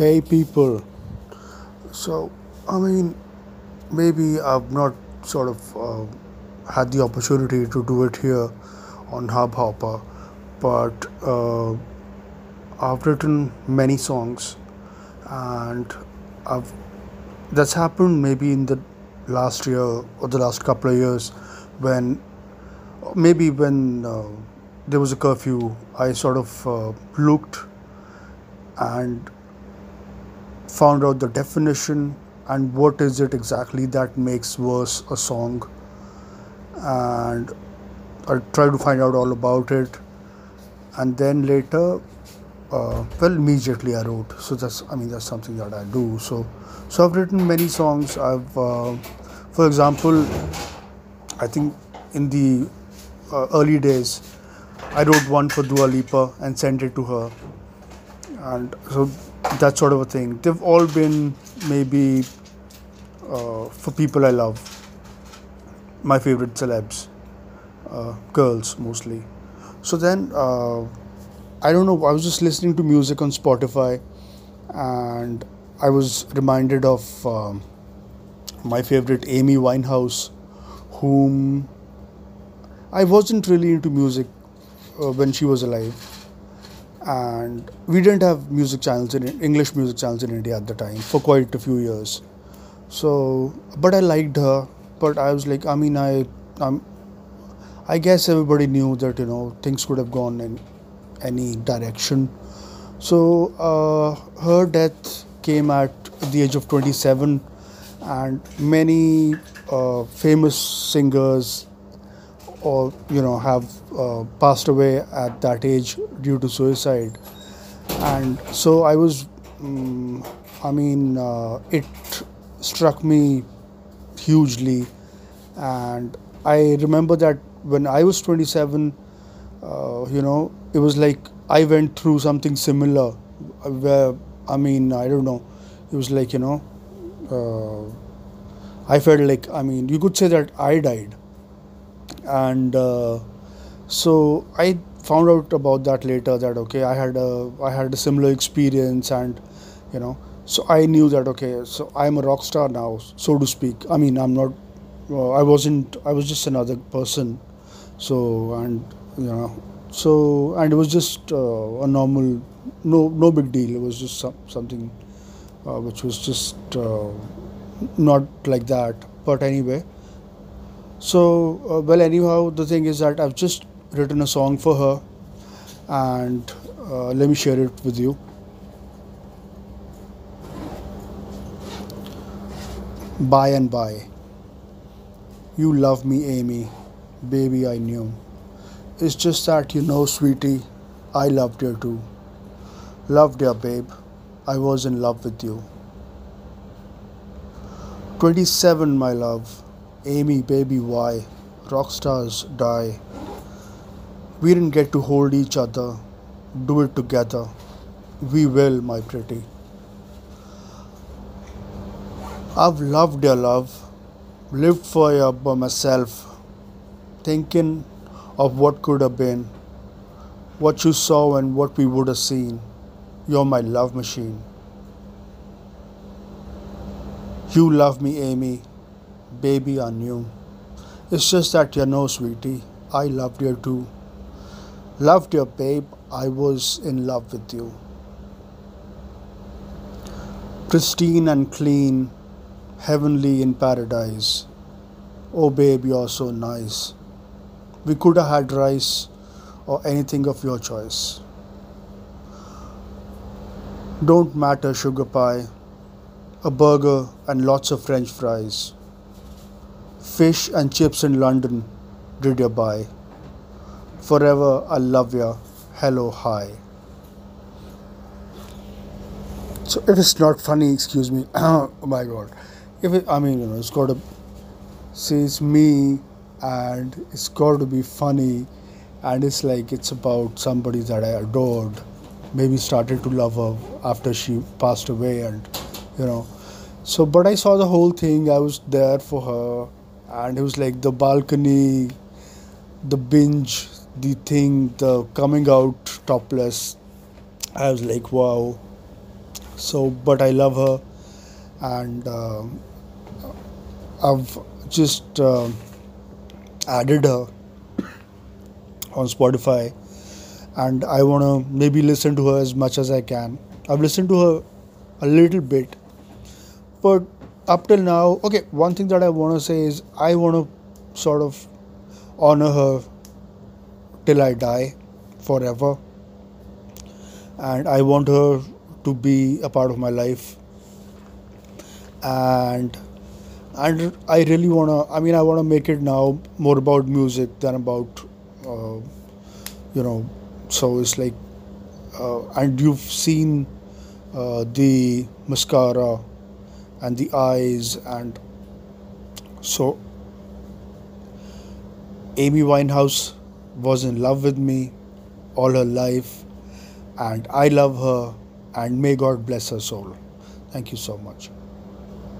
Hey people. So, I mean, maybe I've not sort of uh, had the opportunity to do it here on Hubhopper, but uh, I've written many songs, and I've that's happened maybe in the last year or the last couple of years when maybe when uh, there was a curfew, I sort of uh, looked and found out the definition and what is it exactly that makes verse a song. And I tried to find out all about it. And then later uh, well immediately I wrote. So that's I mean that's something that I do. So so I've written many songs. I've uh, for example I think in the uh, early days I wrote one for Dua Lipa and sent it to her. And so that sort of a thing. They've all been maybe uh, for people I love. My favorite celebs uh, girls mostly. So then uh, I don't know I was just listening to music on Spotify and I was reminded of um, my favorite Amy Winehouse whom I wasn't really into music uh, when she was alive and we didn't have music channels in English music channels in India at the time for quite a few years. So, but I liked her. But I was like, I mean, I, I'm, I guess everybody knew that you know things could have gone in any direction. So uh, her death came at the age of 27, and many uh, famous singers or you know have uh, passed away at that age due to suicide. And so i was um, i mean uh, it struck me hugely. And i remember that when i was 27 uh, you know it was like i went through something similar where i mean i don't know it was like you know uh, i felt like i mean you could say that i died and uh, so I found out about that later that okay I had a I had a similar experience and you know so I knew that okay so I'm a rock star now so to speak. I mean I'm not I wasn't I was just another person. So and you know so and it was just uh, a normal no no big deal. It was just some, something uh, which was just uh, not like that. But anyway so, uh, well, anyhow, the thing is that I've just written a song for her, and uh, let me share it with you. By and by. You love me, Amy. Baby, I knew. It's just that you know, sweetie, I loved you too. Loved you, babe. I was in love with you. 27, my love. Amy, baby, why? Rock stars die. We didn't get to hold each other, do it together. We will, my pretty. I've loved your love, lived for you by myself, thinking of what could have been, what you saw and what we would have seen. You're my love machine. You love me, Amy baby on you. It's just that you know, sweetie, I loved you too. Loved you, babe. I was in love with you. Pristine and clean, heavenly in paradise. Oh, babe, you're so nice. We could have had rice or anything of your choice. Don't matter, sugar pie, a burger, and lots of french fries. Fish and chips in London, did you buy? Forever I love ya. Hello, hi. So if it's not funny, excuse me. oh my god. If it, I mean, you know, it's got to say it's me, and it's got to be funny, and it's like it's about somebody that I adored. Maybe started to love her after she passed away, and you know. So, but I saw the whole thing. I was there for her and it was like the balcony the binge the thing the coming out topless. I was like wow. So, but I love her, and um I've just uh, added her on Spotify, and I wanna maybe listen to her as much as I can. I've listened to her a little bit, but up till now, okay. One thing that I wanna say is I wanna sort of honor her till I die, forever, and I want her to be a part of my life, and and I really wanna. I mean, I wanna make it now more about music than about, uh, you know. So it's like, uh, and you've seen uh, the mascara and the eyes, and so Amy Winehouse was in love with me all her life, and I love her, and may God bless her soul. Thank you so much.